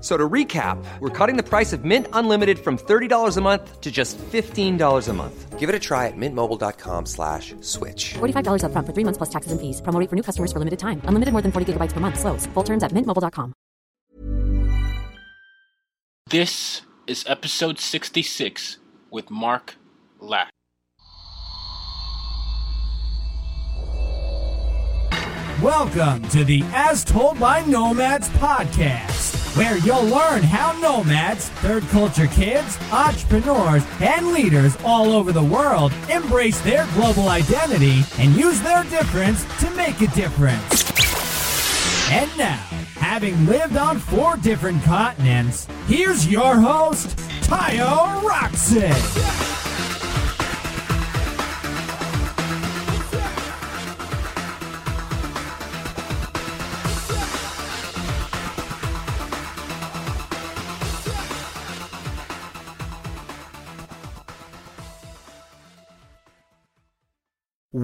So to recap, we're cutting the price of Mint Unlimited from $30 a month to just $15 a month. Give it a try at mintmobile.com slash switch. $45 upfront for three months plus taxes and fees. Promo for new customers for limited time. Unlimited more than 40 gigabytes per month. Slows. Full terms at mintmobile.com. This is episode 66 with Mark Lack. Welcome to the As Told by Nomads podcast, where you'll learn how nomads, third culture kids, entrepreneurs, and leaders all over the world embrace their global identity and use their difference to make a difference. And now, having lived on four different continents, here's your host, Tayo Rockson.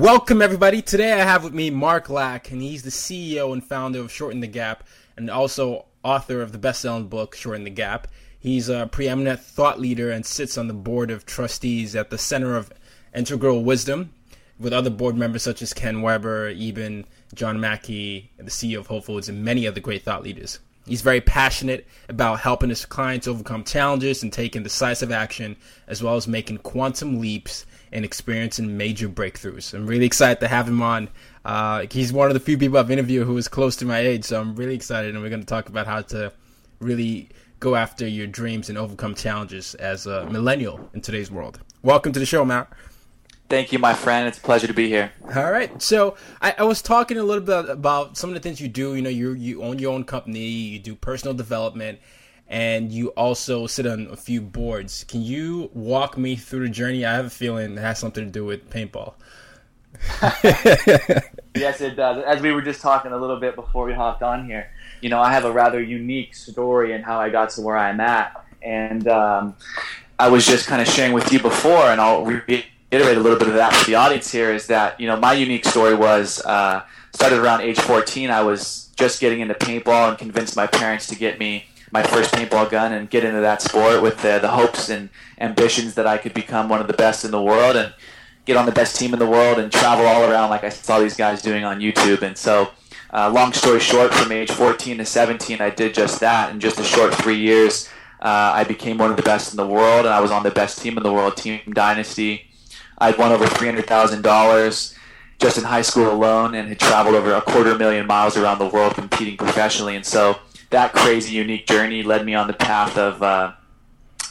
Welcome, everybody. Today I have with me Mark Lack, and he's the CEO and founder of Shorten the Gap and also author of the best selling book, Shorten the Gap. He's a preeminent thought leader and sits on the board of trustees at the Center of Integral Wisdom with other board members such as Ken Wilber, Eben, John Mackey, the CEO of Whole Foods, and many other great thought leaders. He's very passionate about helping his clients overcome challenges and taking decisive action, as well as making quantum leaps and experiencing major breakthroughs. I'm really excited to have him on. Uh, he's one of the few people I've interviewed who is close to my age, so I'm really excited, and we're going to talk about how to really go after your dreams and overcome challenges as a millennial in today's world. Welcome to the show, Matt. Thank you, my friend. It's a pleasure to be here. All right. So I, I, was talking a little bit about some of the things you do. You know, you you own your own company, you do personal development, and you also sit on a few boards. Can you walk me through the journey? I have a feeling it has something to do with paintball. yes, it does. As we were just talking a little bit before we hopped on here, you know, I have a rather unique story in how I got to where I'm at, and um, I was just kind of sharing with you before, and I'll reiterate a little bit of that for the audience here. Is that you know my unique story was uh, started around age 14. I was just getting into paintball and convinced my parents to get me my first paintball gun and get into that sport with the, the hopes and ambitions that I could become one of the best in the world and get on the best team in the world and travel all around like I saw these guys doing on YouTube. And so, uh, long story short, from age 14 to 17, I did just that. In just a short three years, uh, I became one of the best in the world, and I was on the best team in the world, Team Dynasty. I'd won over $300,000 just in high school alone and had traveled over a quarter million miles around the world competing professionally. And so, that crazy, unique journey led me on the path of uh,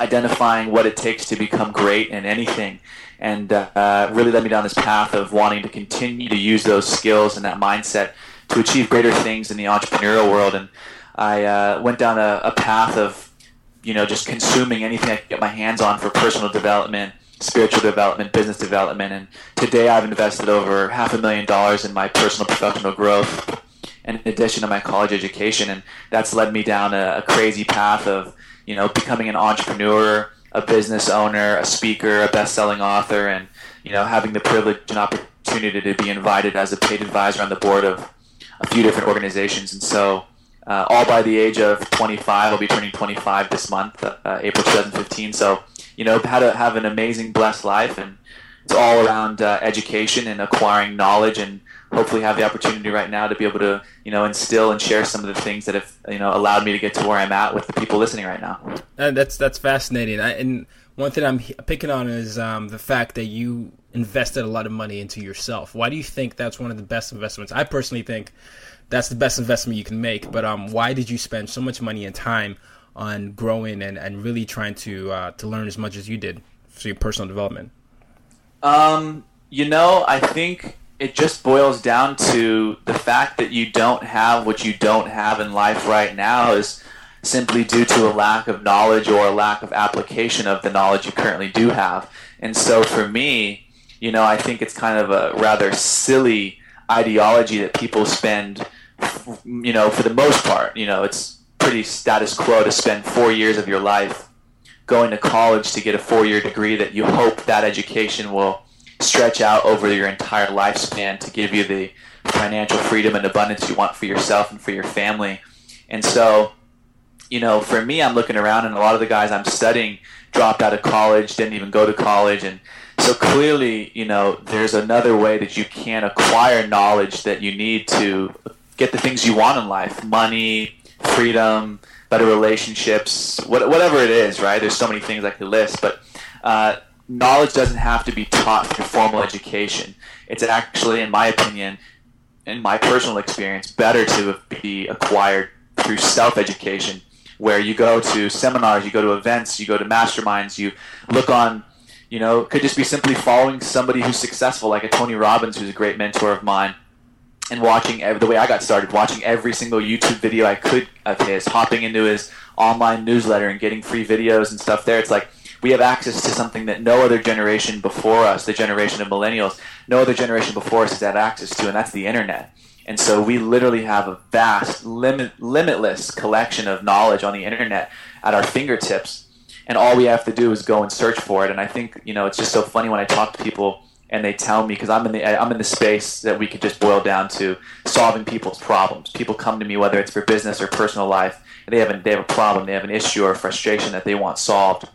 identifying what it takes to become great in anything, and uh, really led me down this path of wanting to continue to use those skills and that mindset to achieve greater things in the entrepreneurial world. And I uh, went down a, a path of, you know, just consuming anything I could get my hands on for personal development spiritual development, business development, and today I've invested over half a million dollars in my personal professional growth and in addition to my college education, and that's led me down a, a crazy path of you know becoming an entrepreneur, a business owner, a speaker, a best-selling author, and you know having the privilege and opportunity to be invited as a paid advisor on the board of a few different organizations, and so. Uh, all by the age of 25. I'll be turning 25 this month, uh, April 2015. So, you know, had to have an amazing, blessed life, and it's all around uh, education and acquiring knowledge and hopefully have the opportunity right now to be able to you know instill and share some of the things that have you know allowed me to get to where I'm at with the people listening right now. And that's that's fascinating. I, and one thing I'm picking on is um, the fact that you invested a lot of money into yourself. Why do you think that's one of the best investments? I personally think that's the best investment you can make. But um, why did you spend so much money and time on growing and, and really trying to uh, to learn as much as you did for your personal development? Um, you know, I think it just boils down to the fact that you don't have what you don't have in life right now is simply due to a lack of knowledge or a lack of application of the knowledge you currently do have. And so for me, you know, I think it's kind of a rather silly ideology that people spend, you know, for the most part, you know, it's pretty status quo to spend four years of your life going to college to get a four-year degree that you hope that education will stretch out over your entire lifespan to give you the financial freedom and abundance you want for yourself and for your family. And so, you know, for me, I'm looking around and a lot of the guys I'm studying dropped out of college, didn't even go to college, and so clearly, you know, there's another way that you can acquire knowledge that you need to get the things you want in life: money, freedom, better relationships, whatever it is. Right? There's so many things I could list, but uh, knowledge doesn't have to be taught through formal education. It's actually, in my opinion, in my personal experience, better to be acquired through self-education where you go to seminars, you go to events, you go to masterminds, you look on, you know, could just be simply following somebody who's successful, like a Tony Robbins, who's a great mentor of mine, and watching every, the way I got started, watching every single YouTube video I could of his, hopping into his online newsletter and getting free videos and stuff there. It's like we have access to something that no other generation before us, the generation of millennials, no other generation before us has had access to, and that's the internet. And so we literally have a vast, limit, limitless collection of knowledge on the internet at our fingertips. And all we have to do is go and search for it. And I think, you know, it's just so funny when I talk to people and they tell me, because I'm in the, I'm in the space that we could just boil down to solving people's problems. People come to me, whether it's for business or personal life, and they have, a, they have a problem, they have an issue or frustration that they want solved.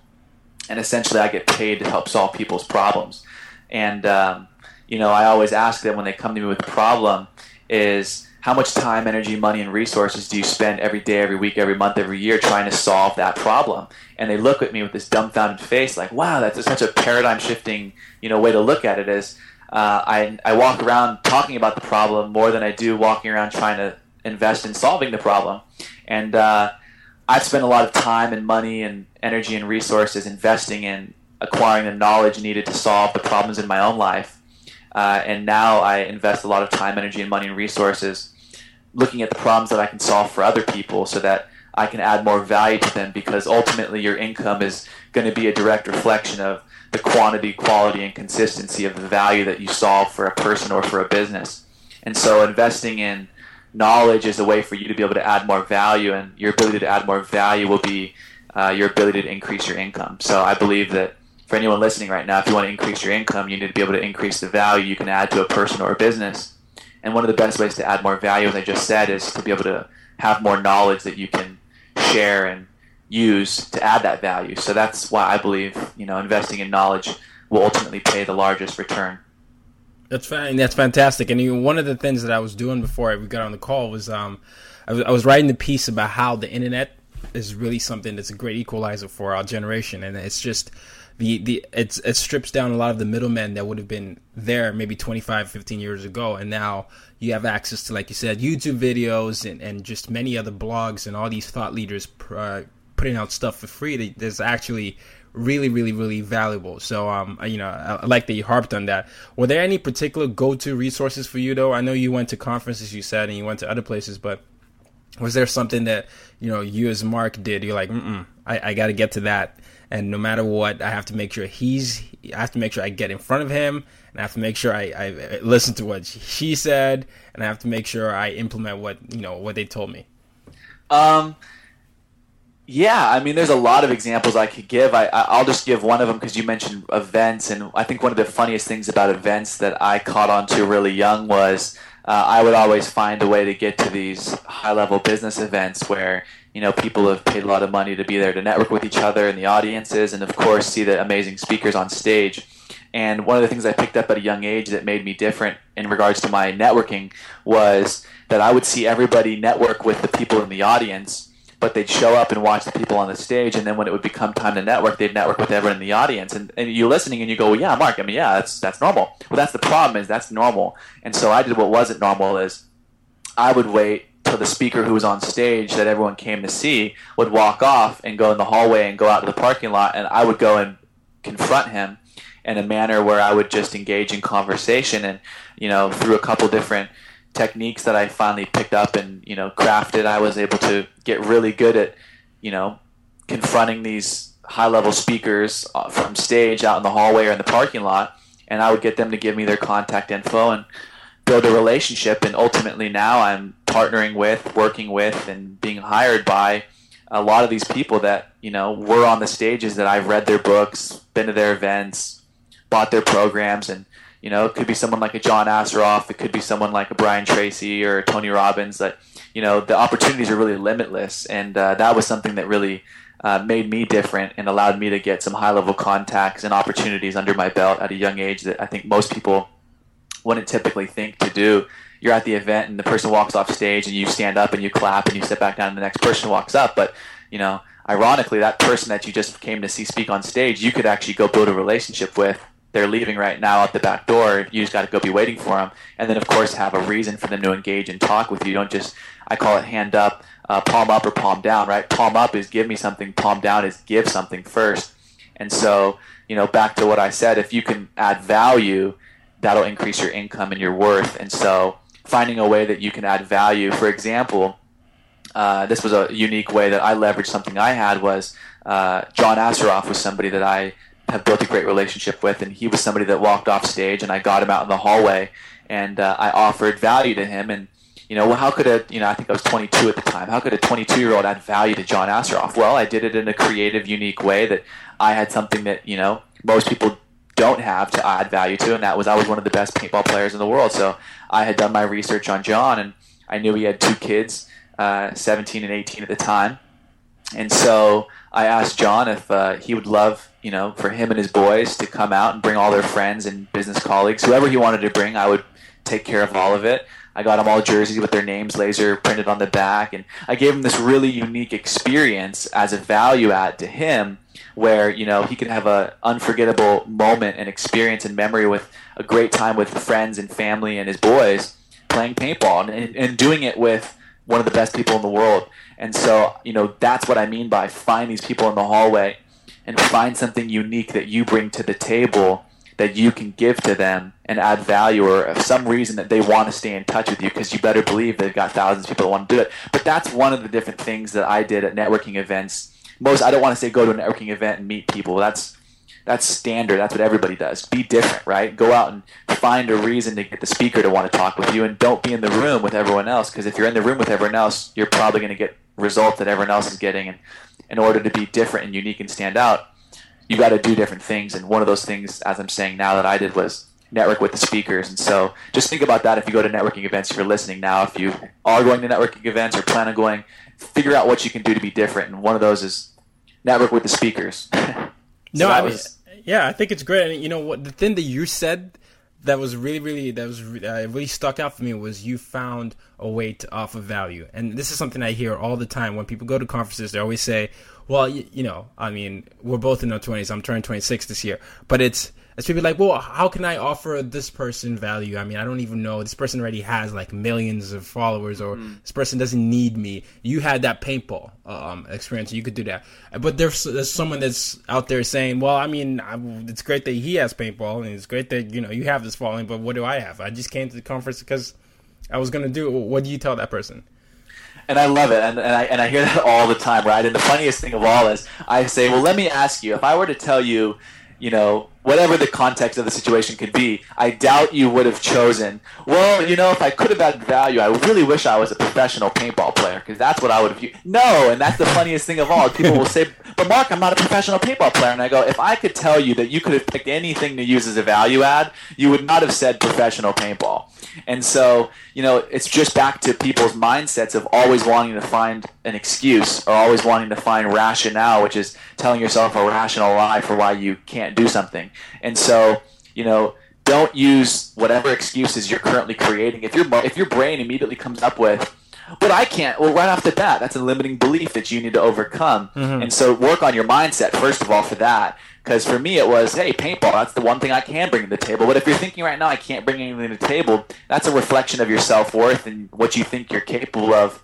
And essentially I get paid to help solve people's problems. And, um, you know, I always ask them when they come to me with a problem, is how much time, energy, money, and resources do you spend every day, every week, every month, every year trying to solve that problem? And they look at me with this dumbfounded face, like, "Wow, that's such a paradigm shifting, you know, way to look at it." Is uh, I I walk around talking about the problem more than I do walking around trying to invest in solving the problem, and uh, I've spent a lot of time and money and energy and resources investing in acquiring the knowledge needed to solve the problems in my own life uh, and now I invest a lot of time, energy, and money and resources looking at the problems that I can solve for other people so that I can add more value to them because ultimately your income is going to be a direct reflection of the quantity, quality, and consistency of the value that you solve for a person or for a business. And so investing in knowledge is a way for you to be able to add more value, and your ability to add more value will be uh, your ability to increase your income. So I believe that for anyone listening right now, if you want to increase your income, you need to be able to increase the value you can add to a person or a business. And one of the best ways to add more value, as I just said, is to be able to have more knowledge that you can share and use to add that value. So that's why I believe, you know, investing in knowledge will ultimately pay the largest return. That's fine. That's fantastic. And one of the things that I was doing before we got on the call was um, I was, I was writing the piece about how the internet is really something that's a great equalizer for our generation, and it's just the the it's it strips down a lot of the middlemen that would have been there maybe 25 15 years ago. And now you have access to like you said youtube videos and, and just many other blogs and all these thought leaders uh, putting out stuff for free that's actually really really really valuable. So um you know I, I like that you harped on that. Were there any particular go-to resources for you though? I know you went to conferences you said and you went to other places but was there something that you know you as mark did? You're like mm I, I got to get to that and no matter what, I have to make sure he's. I have to make sure I get in front of him, and I have to make sure I, I listen to what she said, and I have to make sure I implement what you know what they told me. Um. Yeah, I mean, there's a lot of examples I could give. I, I'll just give one of them because you mentioned events, and I think one of the funniest things about events that I caught on to really young was uh, I would always find a way to get to these high level business events where you know, people have paid a lot of money to be there to network with each other and the audiences, and of course, see the amazing speakers on stage. And one of the things I picked up at a young age that made me different in regards to my networking was that I would see everybody network with the people in the audience, but they'd show up and watch the people on the stage, and then when it would become time to network, they'd network with everyone in the audience. And, and you're listening, and you go, "Well, yeah, Mark. I mean, yeah, that's that's normal." Well, that's the problem is that's normal. And so I did what wasn't normal is I would wait till the speaker who was on stage that everyone came to see would walk off and go in the hallway and go out to the parking lot, and I would go and confront him in a manner where I would just engage in conversation and you know through a couple different techniques that I finally picked up and you know crafted I was able to get really good at you know confronting these high level speakers uh, from stage out in the hallway or in the parking lot and I would get them to give me their contact info and build a relationship. And ultimately now I'm partnering with working with and being hired by a lot of these people that you know were on the stages that I've read their books been to their events bought their programs and you know it could be someone like a John Assaraf it could be someone like a Brian Tracy or Tony Robbins that you know the opportunities are really limitless. And uh, that was something that really uh, made me different and allowed me to get some high level contacts and opportunities under my belt at a young age that I think most people wouldn't typically think to do. You're at the event and the person walks off stage and you stand up and you clap and you sit back down and the next person walks up. But you know ironically that person that you just came to see speak on stage you could actually go build a relationship with they're leaving right now out the back door. You just got to go be waiting for them, and then of course have a reason for them to engage and talk with you. Don't just I call it hand up, uh, palm up or palm down. Right? Palm up is give me something. Palm down is give something first. And so you know back to what I said. If you can add value, that'll increase your income and your worth. And so finding a way that you can add value. For example. Uh, this was a unique way that I leveraged something I had was uh, John Assaraf was somebody that I have built a great relationship with, and he was somebody that walked off stage, and I got him out in the hallway, and uh, I offered value to him, and you know, well, how could a, you know, I think I was 22 at the time. How could a 22 year old add value to John Assaraf? Well, I did it in a creative, unique way that I had something that you know most people don't have to add value to, and that was I was one of the best paintball players in the world. So I had done my research on John, and I knew he had two kids, uh, 17 and 18 at the time, and so I asked John if uh, he would love you know, for him and his boys to come out and bring all their friends and business colleagues, whoever he wanted to bring, I would take care of all of it. I got them all jerseys with their names laser printed on the back, and I gave him this really unique experience as a value add to him, where you know he could have a unforgettable moment and experience and memory with a great time with friends and family and his boys playing paintball and, and doing it with one of the best people in the world. And so, you know, that's what I mean by find these people in the hallway and find something unique that you bring to the table that you can give to them and add value or some reason that they want to stay in touch with you because you better believe they've got thousands of people that want to do it. But that's one of the different things that I did at networking events. Most I don't want to say go to a networking event and meet people. That's that's standard. That's what everybody does. Be different, right? Go out and find a reason to get the speaker to want to talk with you and don't be in the room with everyone else because if you're in the room with everyone else, you're probably going to get results that everyone else is getting and in order to be different and unique and stand out, you got to do different things. And one of those things, as I'm saying now, that I did was network with the speakers. And so just think about that if you go to networking events, if you're listening now, if you are going to networking events or plan on going, figure out what you can do to be different. And one of those is network with the speakers. so no, I mean, was... yeah, I think it's great. And you know what, the thing that you said that was really, really, that was uh, really stuck out for me was you found a way to offer value. And this is something I hear all the time when people go to conferences. They always say, well, you, you know, I mean, we're both in our 20s. I'm turning 26 this year. But it's, it's people like, well, how can I offer this person value? I mean, I don't even know. This person already has like millions of followers, or mm. this person doesn't need me. You had that paintball um, experience, you could do that. But there's, there's someone that's out there saying, well, I mean, I, it's great that he has paintball, and it's great that you know you have this following, but what do I have? I just came to the conference because I was gonna do. What do you tell that person? and I love it, and, and I and I hear that all the time, right? And the funniest thing of all is I say, well, let me ask you, if I were to tell you, you know, whatever the context of the situation could be, I doubt you would have chosen. Well, you know, if I could have added value, I really wish I was a professional paintball player because that's what I would have. No, and that's the funniest thing of all. People will say, "But Mark, I'm not a professional paintball player," and I go, "If I could tell you that you could have picked anything to use as a value add, you would not have said professional paintball." And so, you know, it's just back to people's mindsets of always wanting to find an excuse or always wanting to find rationale, which is telling yourself a rational lie for why you can't do something. And so, you know, don't use whatever excuses you're currently creating. If your if your brain immediately comes up with but I can't. Well, right off the bat, that's a limiting belief that you need to overcome. Mm-hmm. And so, work on your mindset first of all for that. Because for me, it was, hey, paintball, that's the one thing I can bring to the table. But if you're thinking right now, I can't bring anything to the table, that's a reflection of your self worth and what you think you're capable of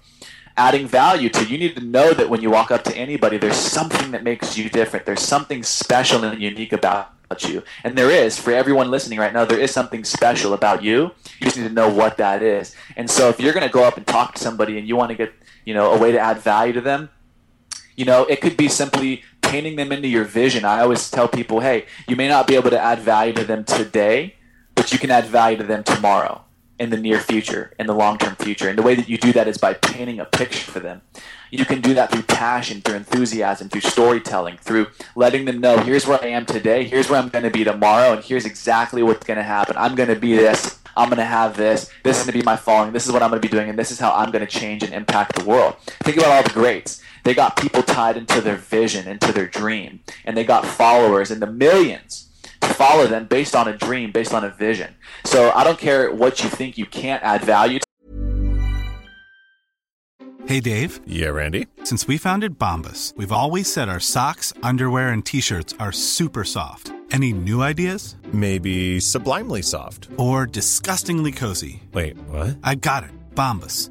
adding value to. You need to know that when you walk up to anybody, there's something that makes you different. There's something special and unique about you. And there is, for everyone listening right now, there is something special about you. You just need to know what that is. And so if you're going to go up and talk to somebody and you want to get, you know, a way to add value to them, you know, it could be simply painting them into your vision. I always tell people, hey, you may not be able to add value to them today, but you can add value to them tomorrow, in the near future, in the long term future. And the way that you do that is by painting a picture for them. You can do that through passion, through enthusiasm, through storytelling, through letting them know here's where I am today, here's where I'm going to be tomorrow, and here's exactly what's going to happen. I'm going to be this. I'm going to have this. This is going to be my following. This is what I'm going to be doing, and this is how I'm going to change and impact the world. Think about all the greats they got people tied into their vision, into their dream, and they got followers in the millions follow them based on a dream, based on a vision. So I don't care what you think you can't add value to. Hey, Dave. Yeah, Randy. Since we founded Bombas, we've always said our socks, underwear, and t shirts are super soft. Any new ideas? Maybe sublimely soft. Or disgustingly cozy. Wait, what? I got it. Bombas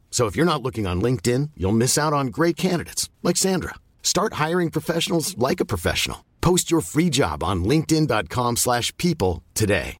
So if you're not looking on LinkedIn, you'll miss out on great candidates like Sandra. Start hiring professionals like a professional. Post your free job on linkedin.com/people today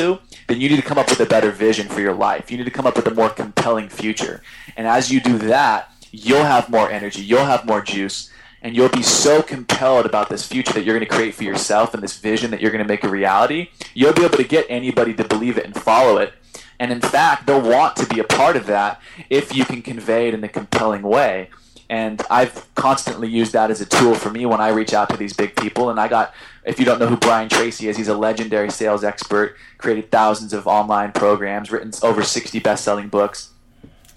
to, then you need to come up with a better vision for your life. You need to come up with a more compelling future. And as you do that, you'll have more energy, you'll have more juice, and you'll be so compelled about this future that you're going to create for yourself and this vision that you're going to make a reality. You'll be able to get anybody to believe it and follow it. And in fact, they'll want to be a part of that if you can convey it in a compelling way. And I've constantly used that as a tool for me when I reach out to these big people. And I got, if you don't know who Brian Tracy is, he's a legendary sales expert, created thousands of online programs, written over 60 best selling books.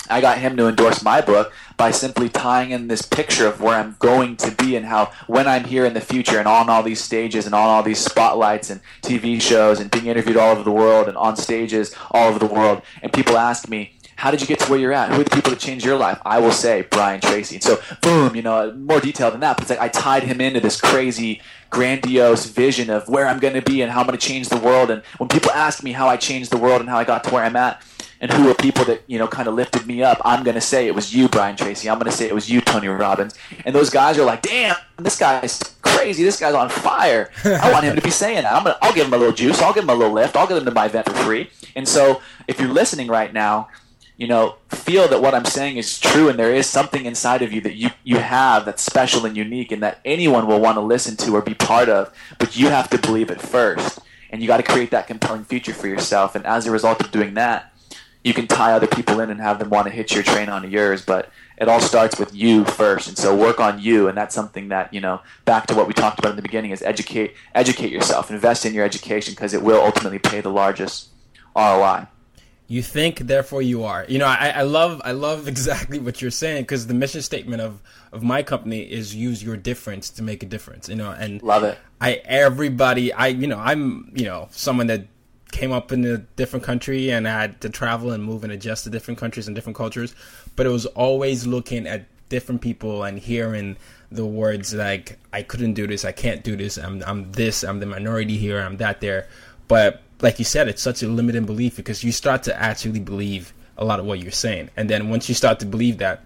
I got him to endorse my book by simply tying in this picture of where I'm going to be and how when I'm here in the future and on all these stages and on all these spotlights and TV shows and being interviewed all over the world and on stages all over the world. And people ask me, how did you get to where you're at? Who are the people that changed your life? I will say Brian Tracy. And so, boom, you know, more detail than that. But it's like I tied him into this crazy, grandiose vision of where I'm going to be and how I'm going to change the world. And when people ask me how I changed the world and how I got to where I'm at, and who are people that you know kind of lifted me up, I'm going to say it was you, Brian Tracy. I'm going to say it was you, Tony Robbins. And those guys are like, damn, this guy's crazy. This guy's on fire. I want him to be saying that. I'm gonna, I'll give him a little juice. I'll give him a little lift. I'll get him to my event for free. And so, if you're listening right now you know, feel that what I'm saying is true and there is something inside of you that you, you have that's special and unique and that anyone will want to listen to or be part of, but you have to believe it first. And you got to create that compelling future for yourself. And as a result of doing that, you can tie other people in and have them want to hitch your train onto yours. But it all starts with you first. And so work on you. And that's something that, you know, back to what we talked about in the beginning is educate, educate yourself, invest in your education because it will ultimately pay the largest ROI. You think, therefore you are. You know, I, I love I love exactly what you're saying because the mission statement of of my company is use your difference to make a difference. You know, and love it. I everybody I you know I'm you know someone that came up in a different country and I had to travel and move and adjust to different countries and different cultures, but it was always looking at different people and hearing the words like I couldn't do this, I can't do this, I'm I'm this, I'm the minority here, I'm that there. But like you said, it's such a limiting belief because you start to actually believe a lot of what you're saying, and then once you start to believe that,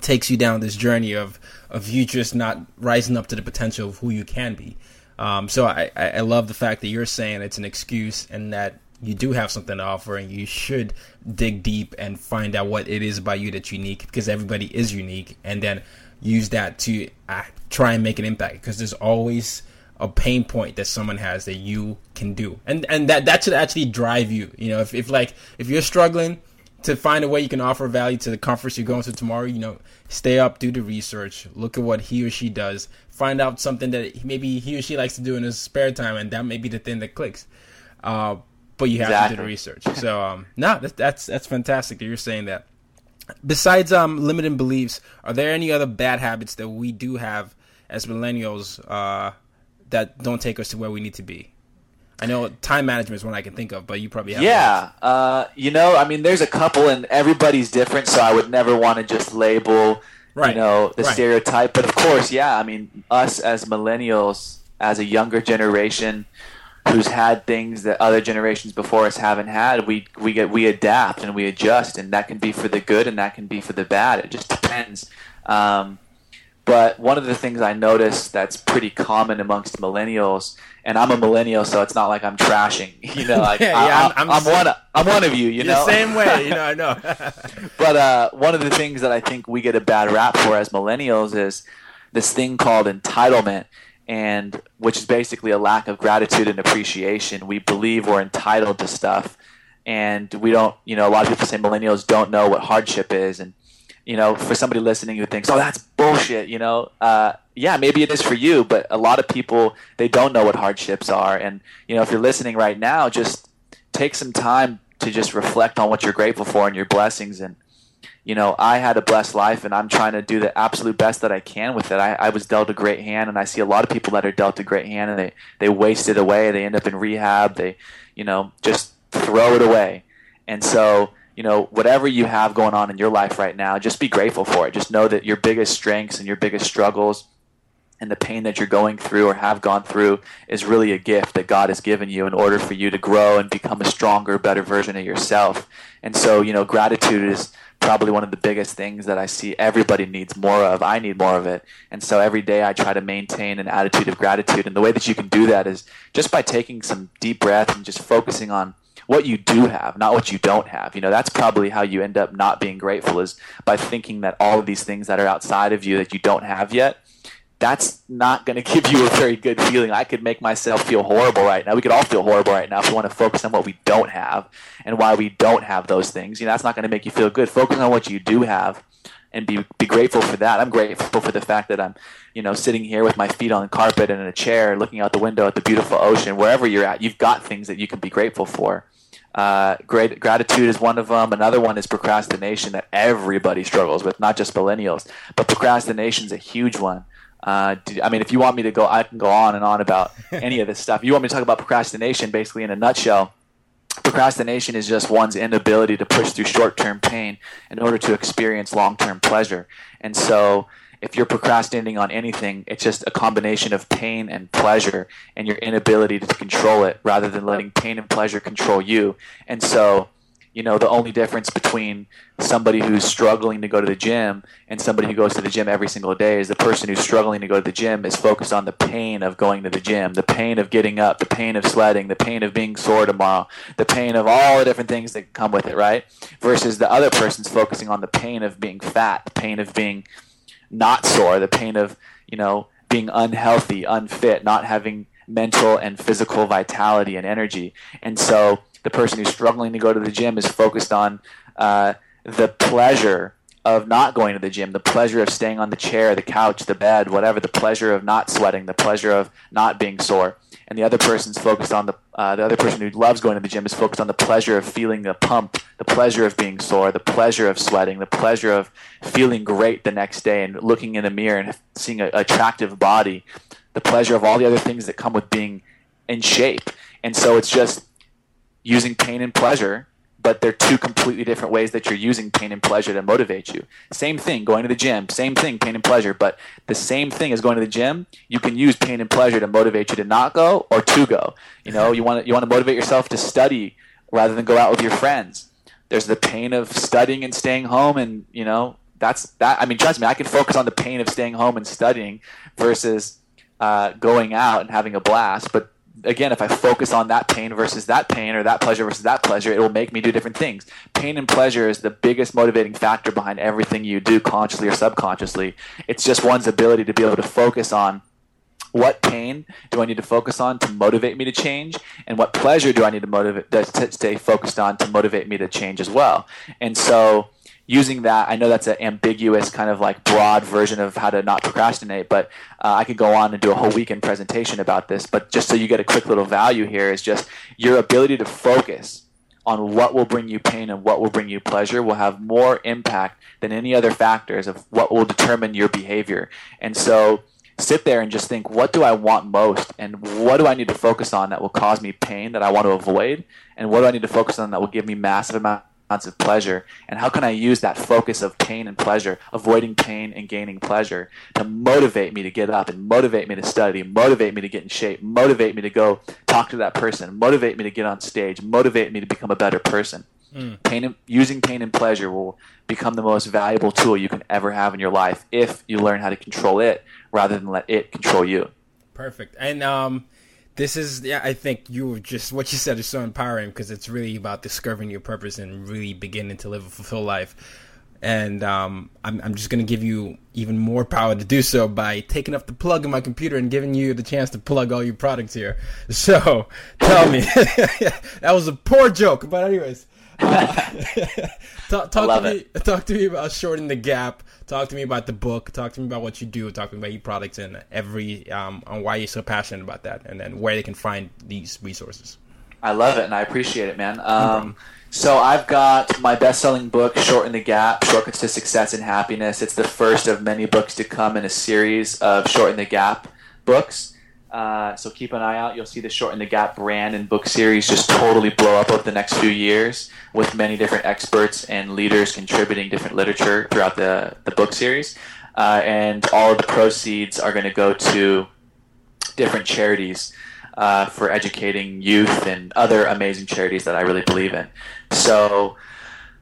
takes you down this journey of of you just not rising up to the potential of who you can be. Um, so I, I love the fact that you're saying it's an excuse and that you do have something to offer and you should dig deep and find out what it is about you that's unique because everybody is unique and then use that to uh, try and make an impact because there's always a pain point that someone has that you can do. And and that that should actually drive you. You know if, if like if you're struggling to find a way you can offer value to the conference you're going to tomorrow, you know, stay up, do the research, look at what he or she does, find out something that maybe he or she likes to do in his spare time, and that may be the thing that clicks. Uh, but you have exactly. to do the research. So, um, no, that's, that's that's fantastic that you're saying that. Besides um, limiting beliefs, are there any other bad habits that we do have as millennials uh, that don't take us to where we need to be? I know time management is one I can think of, but you probably have. Yeah, uh, you know, I mean, there's a couple, and everybody's different, so I would never want to just label, right. you know, the right. stereotype. But of course, yeah, I mean, us as millennials, as a younger generation, who's had things that other generations before us haven't had, we we get we adapt and we adjust, and that can be for the good and that can be for the bad. It just depends. Um, but one of the things I noticed that's pretty common amongst millennials, and I'm a millennial, so it's not like I'm trashing. You know, like yeah, yeah, I, am I'm, I'm one. Of, I'm one of you. You know, same way. You know, I know. but uh, one of the things that I think we get a bad rap for as millennials is this thing called entitlement, and which is basically a lack of gratitude and appreciation. We believe we're entitled to stuff, and we don't. You know, a lot of people say millennials don't know what hardship is, and you know, for somebody listening who thinks, "Oh, that's bullshit," you know, uh, yeah, maybe it is for you, but a lot of people they don't know what hardships are, and you know, if you're listening right now, just take some time to just reflect on what you're grateful for and your blessings. And you know, I had a blessed life, and I'm trying to do the absolute best that I can with it. I, I was dealt a great hand, and I see a lot of people that are dealt a great hand, and they they waste it away. They end up in rehab. They, you know, just throw it away, and so you know, whatever you have going on in your life right now, just be grateful for it. Just know that your biggest strengths and your biggest struggles and the pain that you're going through or have gone through is really a gift that God has given you in order for you to grow and become a stronger, better version of yourself. And so, you know, gratitude is probably one of the biggest things that I see everybody needs more of. I need more of it. And so every day I try to maintain an attitude of gratitude. And the way that you can do that is just by taking some deep breath and just focusing on what you do have, not what you don't have. You know, that's probably how you end up not being grateful is by thinking that all of these things that are outside of you that you don't have yet, that's not going to give you a very good feeling. I could make myself feel horrible right now. We could all feel horrible right now if we want to focus on what we don't have and why we don't have those things. You know, that's not going to make you feel good. Focus on what you do have and be be grateful for that. I'm grateful for the fact that I'm, you know, sitting here with my feet on the carpet and in a chair, looking out the window at the beautiful ocean. Wherever you're at, you've got things that you can be grateful for. Uh, great gratitude is one of them. Another one is procrastination that everybody struggles with, not just millennials. But procrastination is a huge one. Uh, I mean, if you want me to go, I can go on and on about any of this stuff. You want me to talk about procrastination, basically in a nutshell, procrastination is just one's inability to push through short-term pain in order to experience long-term pleasure. And so if you're procrastinating on anything, it's just a combination of pain and pleasure and your inability to control it rather than letting pain and pleasure control you. And so, you know, the only difference between somebody who's struggling to go to the gym and somebody who goes to the gym every single day is the person who's struggling to go to the gym is focused on the pain of going to the gym, the pain of getting up, the pain of sweating, the pain of being sore tomorrow, the pain of all the different things that come with it, right? Versus the other person's focusing on the pain of being fat, the pain of being not sore, the pain of, you know, being unhealthy, unfit, not having mental and physical vitality and energy. And so the person who's struggling to go to the gym is focused on uh, the pleasure of not going to the gym, the pleasure of staying on the chair, the couch, the bed, whatever, the pleasure of not sweating, the pleasure of not being sore. And the other person's focused on the uh, the other person who loves going to the gym is focused on the pleasure of feeling the pump, the pleasure of being sore, the pleasure of sweating, the pleasure of feeling great the next day and looking in the mirror and seeing an attractive body, the pleasure of all the other things that come with being in shape. And so it's just using pain and pleasure but they're two completely different ways that you're using pain and pleasure to motivate you. Same thing, going to the gym, same thing, pain and pleasure, but the same thing as going to the gym, you can use pain and pleasure to motivate you to not go or to go. You know, you want to, you want to motivate yourself to study rather than go out with your friends. There's the pain of studying and staying home and, you know, that's that I mean, trust me, I can focus on the pain of staying home and studying versus uh, going out and having a blast, but again, if I focus on that pain versus that pain or that pleasure versus that pleasure, it will make me do different things. Pain and pleasure is the biggest motivating factor behind everything you do, consciously or subconsciously. It's just one's ability to be able to focus on what pain do I need to focus on to motivate me to change, and what pleasure do I need to motivate to stay focused on to motivate me to change as well. And so using that, I know that's an ambiguous kind of like broad version of how to not procrastinate, but uh, I could go on and do a whole weekend presentation about this. But just so you get a quick little value here is just your ability to focus on what will bring you pain and what will bring you pleasure will have more impact than any other factors of what will determine your behavior. And so sit there and just think, what do I want most? And what do I need to focus on that will cause me pain that I want to avoid? And what do I need to focus on that will give me massive amount of pleasure? And how can i use that focus of pain and pleasure avoiding pain and gaining pleasure to motivate me to get up and motivate me to study motivate me to get in shape motivate me to go talk to that person motivate me to get on stage motivate me to become a better person? Mm. pain and, using pain and pleasure will become the most valuable tool you can ever have in your life if you learn how to control it rather than let it control you. Perfect. And um this is yeah i think you just what you said is so empowering because it's really about discovering your purpose and really beginning to live a fulfilled life. And um, I'm, I'm just going to give you even more power to do so by taking up the plug in my computer and giving you the chance to plug all your products here. So tell me. That was a poor joke but anyways talk, talk to me. Talk to me about shortening the gap. Talk to me about the book. Talk to me about what you do. Talk to me about your products and every um, on why you're so passionate about that, and then where they can find these resources. I love it and I appreciate it, man. Um, so I've got my best-selling book, "Shorten the Gap: Shortcuts to Success and Happiness." It's the first of many books to come in a series of "Shorten the Gap" books. Uh, so keep an eye out. You'll see the Shorten the Gap brand and book series just totally blow up over the next few years with many different experts and leaders contributing different literature throughout the, the book series. Uh, and all of the proceeds are going to go to different charities uh, for educating youth and other amazing charities that I really believe in. So,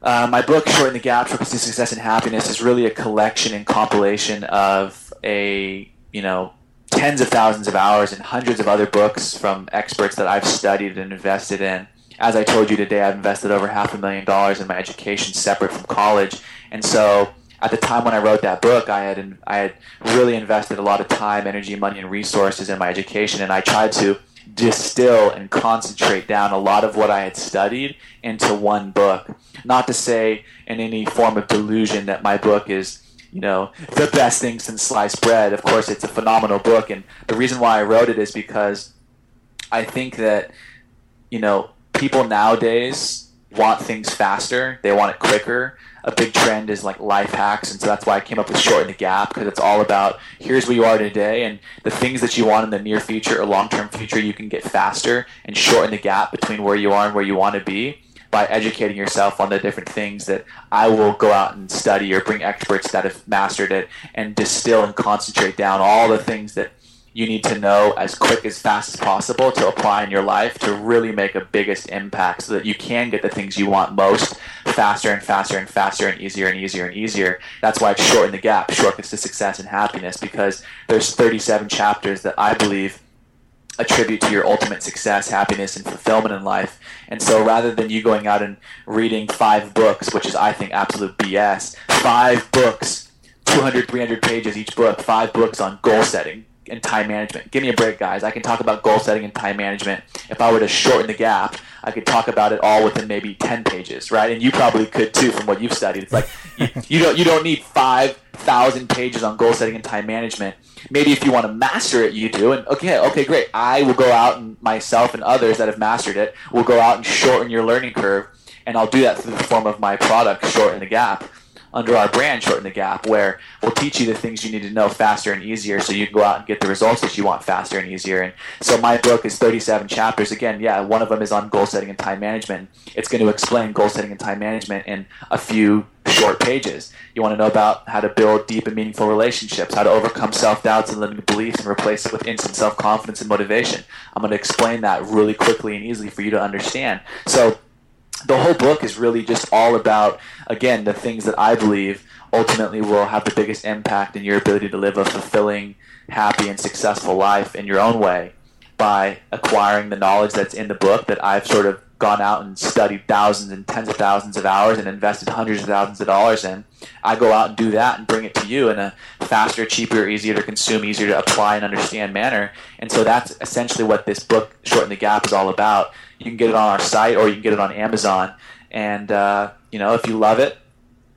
uh, my book, Shorten the Gap: Shortcuts to Success and Happiness, is really a collection and compilation of a you know tens of thousands of hours and hundreds of other books from experts that I've studied and invested in. As I told you today, I've invested over half a million dollars in my education separate from college. And so at the time when I wrote that book, I had I had really invested a lot of time, energy, money, and resources in my education, and I tried to distill and concentrate down a lot of what I had studied into one book. Not to say in any form of delusion that my book is you know, the best thing since sliced bread. Of course, it's a phenomenal book, and the reason why I wrote it is because I think that you know people nowadays want things faster. They want it quicker. A big trend is like life hacks, and so that's why I came up with Shorten the Gap because it's all about here's where you are today, and the things that you want in the near future or long term future you can get faster and shorten the gap between where you are and where you want to be by educating yourself on the different things that I will go out and study or bring experts that have mastered it and distill and concentrate down all the things that you need to know as quick as fast as possible to apply in your life to really make a biggest impact so that you can get the things you want most faster and faster and faster and easier and easier and easier. That's why I've shortened the gap, shortcuts to success and happiness, because there's 37 chapters that I believe attribute to your ultimate success, happiness, and fulfillment in life. And so rather than you going out and reading five books, which is, I think, absolute BS, five books, 200, 300 pages each book, five books on goal setting and time management. Give me a break, guys. I can talk about goal setting and time management. If I were to shorten the gap, I could talk about it all within maybe 10 pages, right? And you probably could too from what you've studied. It's like you, you don't, you don't need 5,000 pages on goal setting and time management maybe if you want to master it, you do. And okay, okay, great. I will go out and myself and others that have mastered it will go out and shorten your learning curve, and I'll do that through the form of my product, Shorten the Gap under our brand Shorten the Gap, where we'll teach you the things you need to know faster and easier so you can go out and get the results that you want faster and easier. And so my book is 37 chapters. Again, yeah, one of them is on goal setting and time management. It's going to explain goal setting and time management in a few short pages. You want to know about how to build deep and meaningful relationships, how to overcome self doubts and limiting beliefs and replace it with instant self confidence and motivation. I'm going to explain that really quickly and easily for you to understand. So the whole book is really just all about again the things that I believe ultimately will have the biggest impact in your ability to live a fulfilling, happy, and successful life in your own way by acquiring the knowledge that's in the book that I've sort of gone out and studied thousands and tens of thousands of hours and invested hundreds of thousands of dollars in. I go out and do that and bring it to you in a faster, cheaper, easier to consume, easier to apply and understand manner. And so that's essentially what this book, Shorten the Gap, is all about. You can get it on our site or you can get it on Amazon. And, uh, you know, if you love it,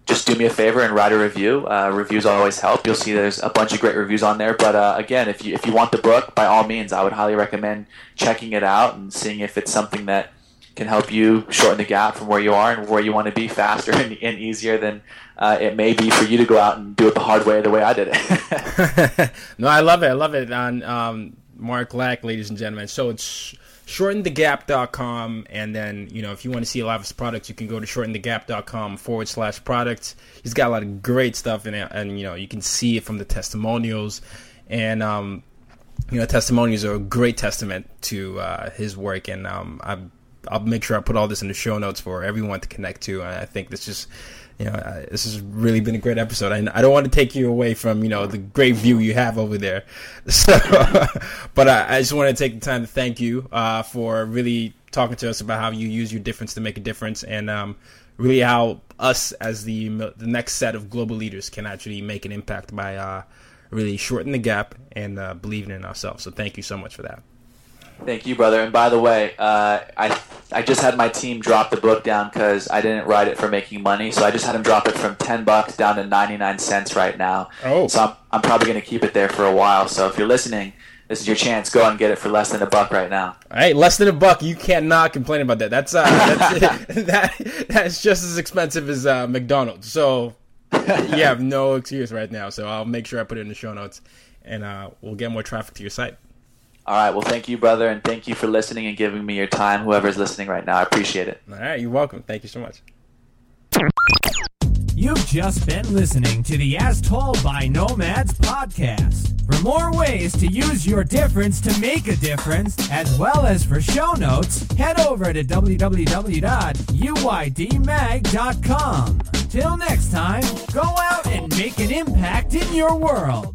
just do me a favor and write a review. Uh, reviews always help. You'll see there's a bunch of great reviews on there. But uh, again, if you if you want the book, by all means, I would highly recommend checking it out and seeing if it's something that can help you shorten the gap from where you are and where you want to be faster and, and easier than uh, it may be for you to go out and do it the hard way, the way I did it. no, I love it. I love it on um, Mark Lack, ladies and gentlemen. So it's shortenthegap.com and then you know if you want to see a lot of his products you can go to shortenthegap.com forward slash products. He's got a lot of great stuff in it and you know you can see it from the testimonials. And um you know testimonials are a great testament to uh, his work and um i'll make sure i put all this in the show notes for everyone to connect to and i think this just you know, uh, this has really been a great episode. I, I don't want to take you away from, you know, the great view you have over there. So, but I, I just want to take the time to thank you uh, for really talking to us about how you use your difference to make a difference and um, really how us as the the next set of global leaders can actually make an impact by uh, really shortening the gap and uh, believing in ourselves. So thank you so much for that. Thank you, brother. And by the way, uh, I I just had my team drop the book down because I didn't write it for making money. So I just had them drop it from ten bucks down to ninety nine cents right now. Oh. So I'm I'm probably going to keep it there for a while. So if you're listening, this is your chance. Go and get it for less than a buck right now. Hey, less than a buck. You cannot complain about that. That's uh, that's that that's just as expensive as uh, McDonald's. So you have no excuse right now. So I'll make sure I put it in the show notes, and uh, we'll get more traffic to your site. All right. Well, thank you, brother, and thank you for listening and giving me your time. Whoever's listening right now, I appreciate it. All right. You're welcome. Thank you so much. You've just been listening to the As Told by Nomads podcast. For more ways to use your difference to make a difference, as well as for show notes, head over to www.uydmag.com. Till next time, go out and make an impact in your world.